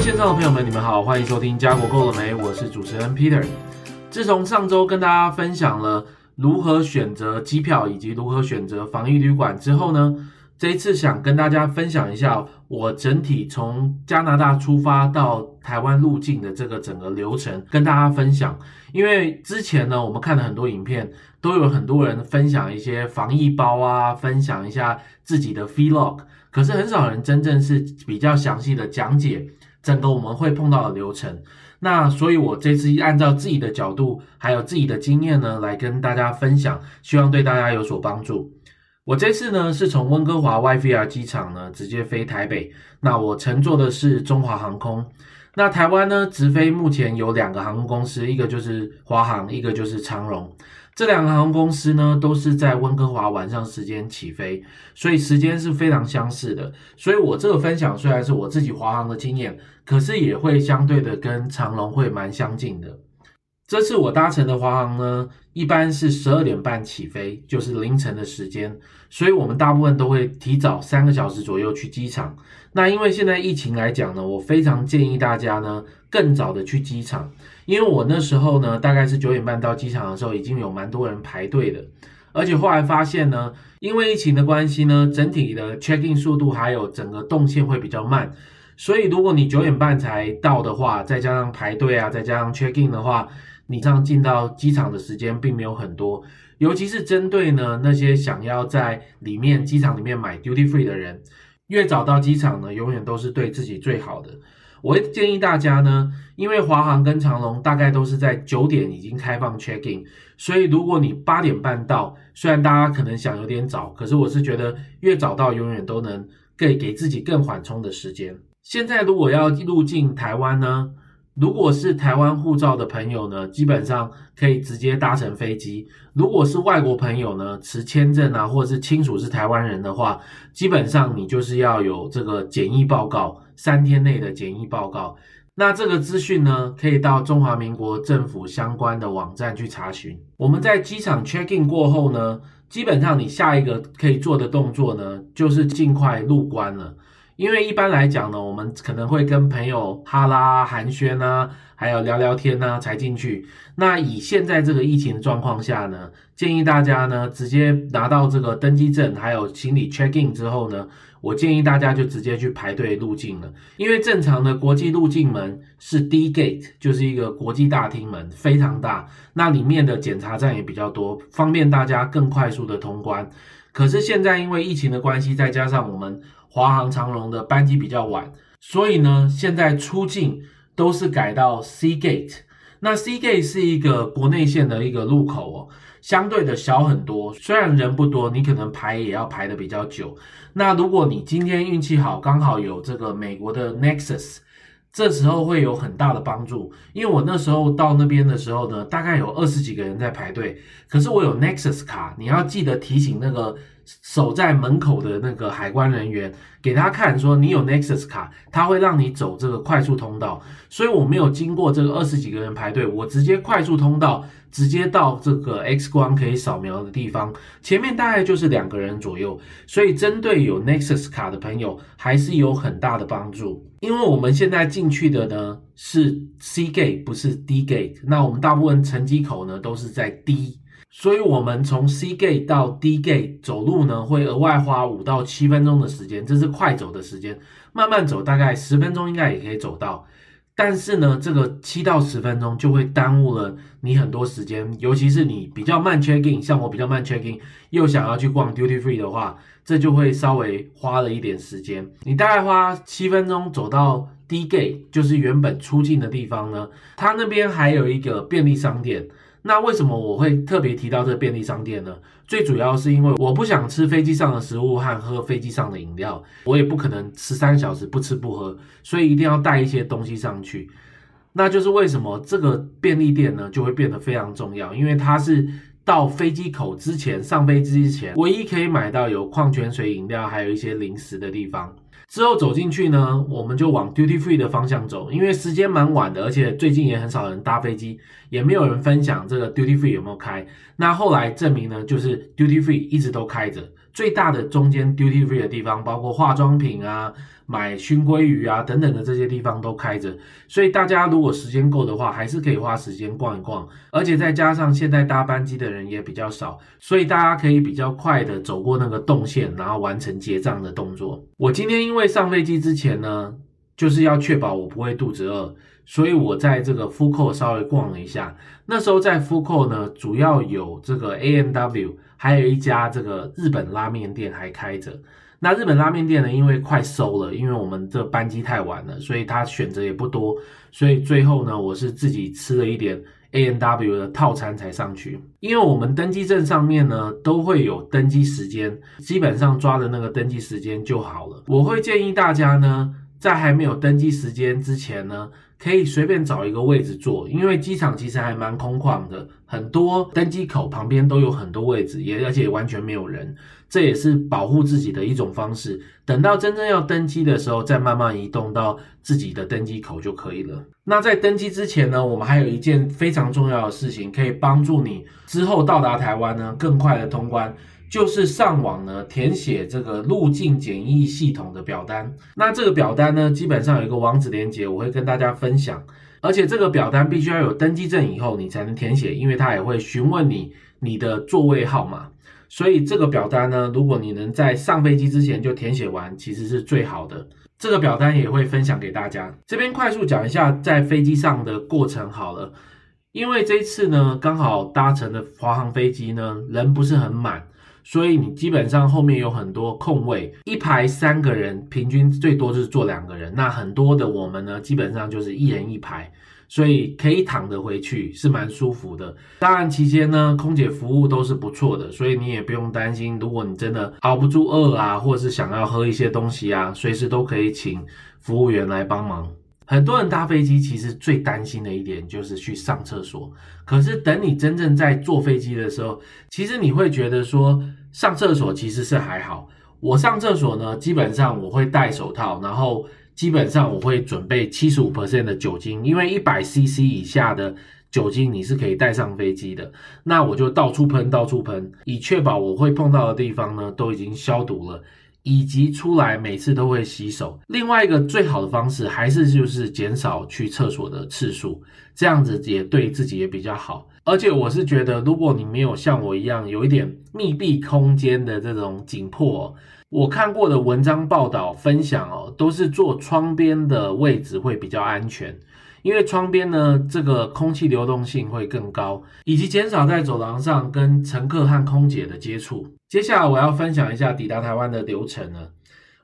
线上的朋友们，你们好，欢迎收听家国够了没？我是主持人 Peter。自从上周跟大家分享了如何选择机票以及如何选择防疫旅馆之后呢，这一次想跟大家分享一下我整体从加拿大出发到台湾入境的这个整个流程，跟大家分享。因为之前呢，我们看了很多影片，都有很多人分享一些防疫包啊，分享一下自己的 vlog，可是很少人真正是比较详细的讲解整个我们会碰到的流程。那所以，我这次按照自己的角度，还有自己的经验呢，来跟大家分享，希望对大家有所帮助。我这次呢是从温哥华 YVR 机场呢直接飞台北，那我乘坐的是中华航空。那台湾呢直飞目前有两个航空公司，一个就是华航，一个就是长荣。这两个航空公司呢都是在温哥华晚上时间起飞，所以时间是非常相似的。所以我这个分享虽然是我自己华航的经验，可是也会相对的跟长龙会蛮相近的。这次我搭乘的华航呢，一般是十二点半起飞，就是凌晨的时间，所以我们大部分都会提早三个小时左右去机场。那因为现在疫情来讲呢，我非常建议大家呢更早的去机场，因为我那时候呢大概是九点半到机场的时候，已经有蛮多人排队的，而且后来发现呢，因为疫情的关系呢，整体的 check in 速度还有整个动线会比较慢，所以如果你九点半才到的话，再加上排队啊，再加上 check in 的话，你这样进到机场的时间并没有很多，尤其是针对呢那些想要在里面机场里面买 duty free 的人，越早到机场呢，永远都是对自己最好的。我会建议大家呢，因为华航跟长荣大概都是在九点已经开放 check in，所以如果你八点半到，虽然大家可能想有点早，可是我是觉得越早到永远都能给给自己更缓冲的时间。现在如果要入境台湾呢，如果是台湾护照的朋友呢，基本上可以直接搭乘飞机；如果是外国朋友呢，持签证啊，或者是亲属是台湾人的话，基本上你就是要有这个检疫报告，三天内的检疫报告。那这个资讯呢，可以到中华民国政府相关的网站去查询。我们在机场 check in 过后呢，基本上你下一个可以做的动作呢，就是尽快入关了。因为一般来讲呢，我们可能会跟朋友哈拉寒暄啊，还有聊聊天啊，才进去。那以现在这个疫情的状况下呢，建议大家呢，直接拿到这个登机证，还有行李 check in 之后呢，我建议大家就直接去排队入境了。因为正常的国际入境门是 D gate，就是一个国际大厅门，非常大。那里面的检查站也比较多，方便大家更快速的通关。可是现在因为疫情的关系，再加上我们华航、长荣的班机比较晚，所以呢，现在出境都是改到 C Gate。那 C Gate 是一个国内线的一个路口哦，相对的小很多。虽然人不多，你可能排也要排得比较久。那如果你今天运气好，刚好有这个美国的 Nexus。这时候会有很大的帮助，因为我那时候到那边的时候呢，大概有二十几个人在排队，可是我有 Nexus 卡，你要记得提醒那个守在门口的那个海关人员，给他看说你有 Nexus 卡，他会让你走这个快速通道，所以我没有经过这个二十几个人排队，我直接快速通道。直接到这个 X 光可以扫描的地方，前面大概就是两个人左右，所以针对有 Nexus 卡的朋友还是有很大的帮助。因为我们现在进去的呢是 C Gate，不是 D Gate，那我们大部分乘机口呢都是在 D，所以我们从 C Gate 到 D Gate 走路呢会额外花五到七分钟的时间，这是快走的时间，慢慢走大概十分钟应该也可以走到。但是呢，这个七到十分钟就会耽误了你很多时间，尤其是你比较慢 check in，像我比较慢 check in，又想要去逛 duty free 的话，这就会稍微花了一点时间。你大概花七分钟走到 D gate，就是原本出境的地方呢，它那边还有一个便利商店。那为什么我会特别提到这个便利商店呢？最主要是因为我不想吃飞机上的食物和喝飞机上的饮料，我也不可能十三小时不吃不喝，所以一定要带一些东西上去。那就是为什么这个便利店呢就会变得非常重要，因为它是到飞机口之前，上飞机之前唯一可以买到有矿泉水饮料还有一些零食的地方。之后走进去呢，我们就往 duty free 的方向走，因为时间蛮晚的，而且最近也很少人搭飞机，也没有人分享这个 duty free 有没有开。那后来证明呢，就是 duty free 一直都开着，最大的中间 duty free 的地方，包括化妆品啊、买熏鲑鱼啊等等的这些地方都开着，所以大家如果时间够的话，还是可以花时间逛一逛。而且再加上现在搭班机的人也比较少，所以大家可以比较快的走过那个动线，然后完成结账的动作。我今天因为上飞机之前呢，就是要确保我不会肚子饿。所以我在这个 f u c o 稍微逛了一下，那时候在 f u c o 呢，主要有这个 A M W 还有一家这个日本拉面店还开着。那日本拉面店呢，因为快收了，因为我们这班机太晚了，所以他选择也不多。所以最后呢，我是自己吃了一点 ANW 的套餐才上去。因为我们登机证上面呢，都会有登机时间，基本上抓的那个登机时间就好了。我会建议大家呢，在还没有登机时间之前呢，可以随便找一个位置坐，因为机场其实还蛮空旷的，很多登机口旁边都有很多位置，也而且完全没有人，这也是保护自己的一种方式。等到真正要登机的时候，再慢慢移动到自己的登机口就可以了。那在登机之前呢，我们还有一件非常重要的事情，可以帮助你之后到达台湾呢，更快的通关。就是上网呢，填写这个入境检疫系统的表单。那这个表单呢，基本上有一个网址连接，我会跟大家分享。而且这个表单必须要有登机证以后，你才能填写，因为它也会询问你你的座位号码。所以这个表单呢，如果你能在上飞机之前就填写完，其实是最好的。这个表单也会分享给大家。这边快速讲一下在飞机上的过程好了，因为这次呢，刚好搭乘的华航飞机呢，人不是很满。所以你基本上后面有很多空位，一排三个人，平均最多就是坐两个人。那很多的我们呢，基本上就是一人一排，所以可以躺着回去，是蛮舒服的。当然期间呢，空姐服务都是不错的，所以你也不用担心，如果你真的熬不住饿啊，或者是想要喝一些东西啊，随时都可以请服务员来帮忙。很多人搭飞机其实最担心的一点就是去上厕所，可是等你真正在坐飞机的时候，其实你会觉得说上厕所其实是还好。我上厕所呢，基本上我会戴手套，然后基本上我会准备七十五 percent 的酒精，因为一百 CC 以下的酒精你是可以带上飞机的，那我就到处喷，到处喷，以确保我会碰到的地方呢都已经消毒了。以及出来每次都会洗手。另外一个最好的方式还是就是减少去厕所的次数，这样子也对自己也比较好。而且我是觉得，如果你没有像我一样有一点密闭空间的这种紧迫，哦我看过的文章报道分享哦，都是坐窗边的位置会比较安全。因为窗边呢，这个空气流动性会更高，以及减少在走廊上跟乘客和空姐的接触。接下来我要分享一下抵达台湾的流程了。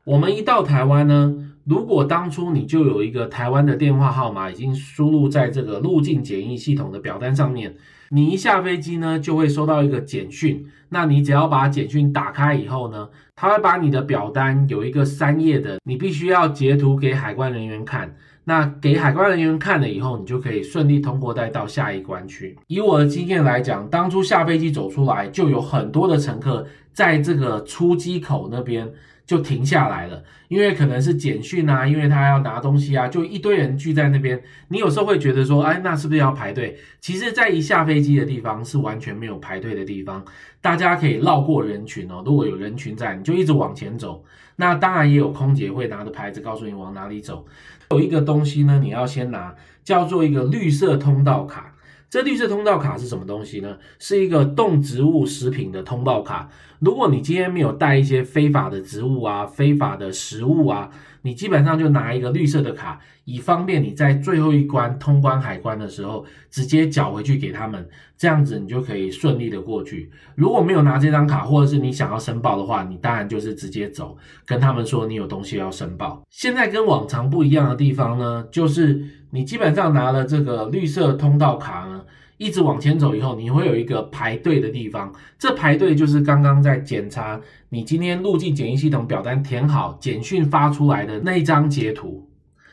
我们一到台湾呢，如果当初你就有一个台湾的电话号码已经输入在这个入境检疫系统的表单上面，你一下飞机呢就会收到一个简讯。那你只要把简讯打开以后呢，他会把你的表单有一个三页的，你必须要截图给海关人员看。那给海关人员看了以后，你就可以顺利通过带到下一关去。以我的经验来讲，当初下飞机走出来，就有很多的乘客在这个出机口那边就停下来了，因为可能是简讯啊，因为他要拿东西啊，就一堆人聚在那边。你有时候会觉得说，哎，那是不是要排队？其实，在一下飞机的地方是完全没有排队的地方，大家可以绕过人群哦。如果有人群在，你就一直往前走。那当然也有空姐会拿着牌子告诉你往哪里走。有一个东西呢，你要先拿，叫做一个绿色通道卡。这绿色通道卡是什么东西呢？是一个动植物食品的通道卡。如果你今天没有带一些非法的植物啊、非法的食物啊，你基本上就拿一个绿色的卡，以方便你在最后一关通关海关的时候直接缴回去给他们，这样子你就可以顺利的过去。如果没有拿这张卡，或者是你想要申报的话，你当然就是直接走，跟他们说你有东西要申报。现在跟往常不一样的地方呢，就是你基本上拿了这个绿色通道卡呢。一直往前走以后，你会有一个排队的地方。这排队就是刚刚在检查你今天入境检疫系统表单填好，简讯发出来的那一张截图。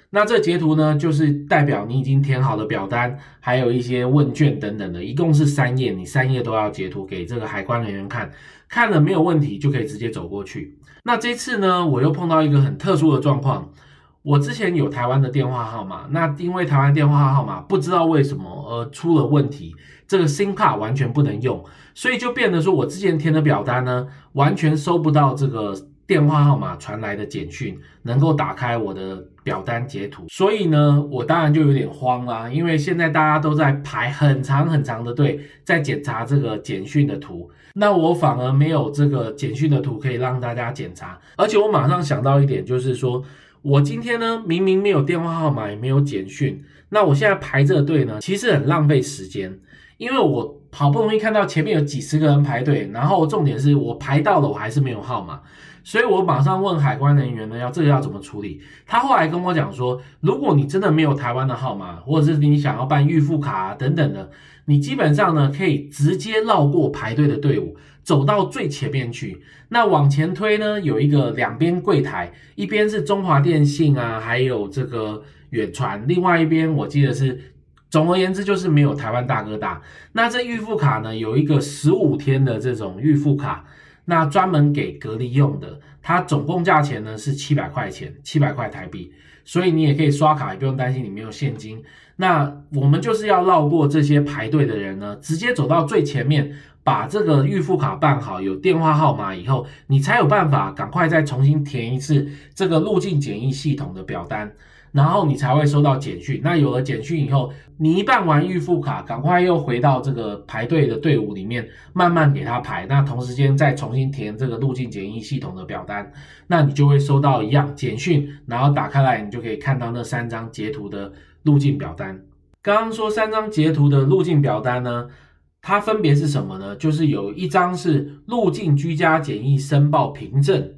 那这截图呢，就是代表你已经填好的表单，还有一些问卷等等的，一共是三页，你三页都要截图给这个海关人员看，看了没有问题就可以直接走过去。那这次呢，我又碰到一个很特殊的状况。我之前有台湾的电话号码，那因为台湾电话号码不知道为什么而出了问题，这个 SIM 卡完全不能用，所以就变得说我之前填的表单呢，完全收不到这个。电话号码传来的简讯能够打开我的表单截图，所以呢，我当然就有点慌啦，因为现在大家都在排很长很长的队，在检查这个简讯的图，那我反而没有这个简讯的图可以让大家检查，而且我马上想到一点，就是说我今天呢，明明没有电话号码，也没有简讯，那我现在排这个队呢，其实很浪费时间，因为我好不容易看到前面有几十个人排队，然后重点是我排到了，我还是没有号码。所以我马上问海关人员呢，要这个要怎么处理？他后来跟我讲说，如果你真的没有台湾的号码，或者是你想要办预付卡啊等等的，你基本上呢可以直接绕过排队的队伍，走到最前面去。那往前推呢，有一个两边柜台，一边是中华电信啊，还有这个远传，另外一边我记得是，总而言之就是没有台湾大哥大。那这预付卡呢，有一个十五天的这种预付卡。那专门给隔离用的，它总共价钱呢是七百块钱，七百块台币，所以你也可以刷卡，也不用担心你没有现金。那我们就是要绕过这些排队的人呢，直接走到最前面，把这个预付卡办好，有电话号码以后，你才有办法赶快再重新填一次这个路径检疫系统的表单。然后你才会收到简讯。那有了简讯以后，你一办完预付卡，赶快又回到这个排队的队伍里面，慢慢给他排。那同时间再重新填这个入境检疫系统的表单，那你就会收到一样简讯。然后打开来，你就可以看到那三张截图的入境表单。刚刚说三张截图的入境表单呢，它分别是什么呢？就是有一张是入境居家检疫申报凭证。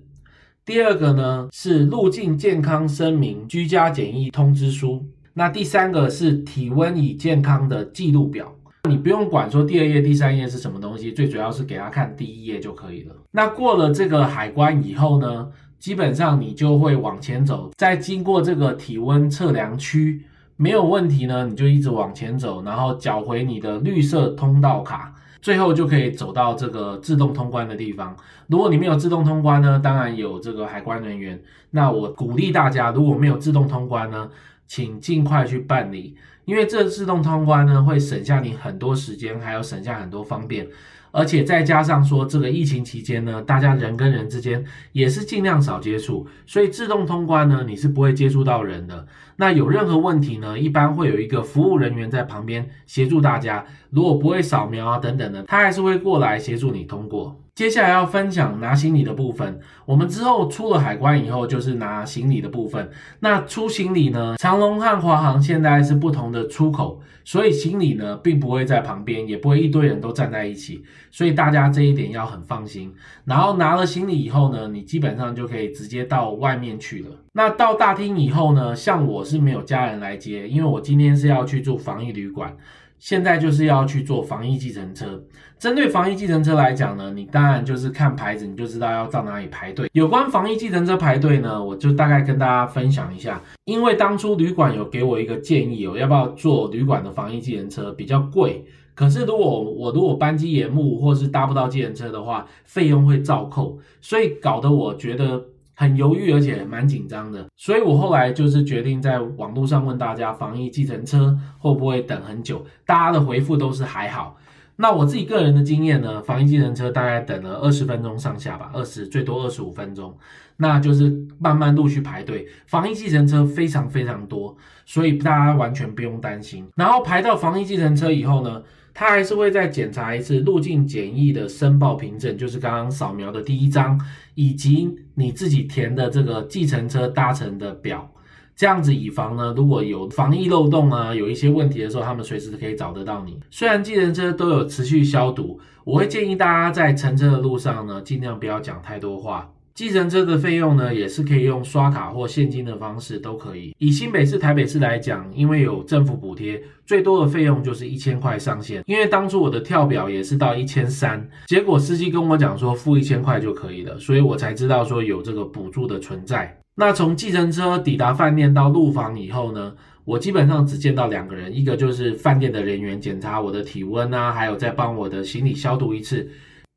第二个呢是入境健康声明居家检疫通知书，那第三个是体温与健康的记录表。你不用管说第二页、第三页是什么东西，最主要是给他看第一页就可以了。那过了这个海关以后呢，基本上你就会往前走，再经过这个体温测量区，没有问题呢，你就一直往前走，然后缴回你的绿色通道卡。最后就可以走到这个自动通关的地方。如果你没有自动通关呢，当然有这个海关人员。那我鼓励大家，如果没有自动通关呢，请尽快去办理，因为这自动通关呢会省下你很多时间，还有省下很多方便。而且再加上说，这个疫情期间呢，大家人跟人之间也是尽量少接触，所以自动通关呢，你是不会接触到人的。那有任何问题呢，一般会有一个服务人员在旁边协助大家。如果不会扫描啊等等的，他还是会过来协助你通过。接下来要分享拿行李的部分。我们之后出了海关以后，就是拿行李的部分。那出行李呢，长龙和华航现在是不同的出口，所以行李呢并不会在旁边，也不会一堆人都站在一起，所以大家这一点要很放心。然后拿了行李以后呢，你基本上就可以直接到外面去了。那到大厅以后呢，像我是没有家人来接，因为我今天是要去住防疫旅馆，现在就是要去坐防疫计程车。针对防疫计程车来讲呢，你当然就是看牌子，你就知道要到哪里排队。有关防疫计程车排队呢，我就大概跟大家分享一下。因为当初旅馆有给我一个建议哦，要不要坐旅馆的防疫计程车，比较贵。可是如果我如果班机延误或是搭不到计程车的话，费用会照扣，所以搞得我觉得。很犹豫，而且蛮紧张的，所以我后来就是决定在网络上问大家，防疫计程车会不会等很久？大家的回复都是还好。那我自己个人的经验呢，防疫计程车大概等了二十分钟上下吧，二十最多二十五分钟，那就是慢慢陆续排队。防疫计程车非常非常多，所以大家完全不用担心。然后排到防疫计程车以后呢，他还是会再检查一次入境检疫的申报凭证，就是刚刚扫描的第一张，以及你自己填的这个计程车搭乘的表，这样子以防呢，如果有防疫漏洞啊，有一些问题的时候，他们随时可以找得到你。虽然计程车都有持续消毒，我会建议大家在乘车的路上呢，尽量不要讲太多话。计程车的费用呢，也是可以用刷卡或现金的方式都可以。以新北市、台北市来讲，因为有政府补贴，最多的费用就是一千块上限。因为当初我的跳表也是到一千三，结果司机跟我讲说付一千块就可以了，所以我才知道说有这个补助的存在。那从计程车抵达饭店到入房以后呢，我基本上只见到两个人，一个就是饭店的人员检查我的体温啊，还有再帮我的行李消毒一次。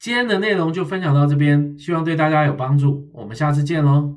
今天的内容就分享到这边，希望对大家有帮助。我们下次见喽。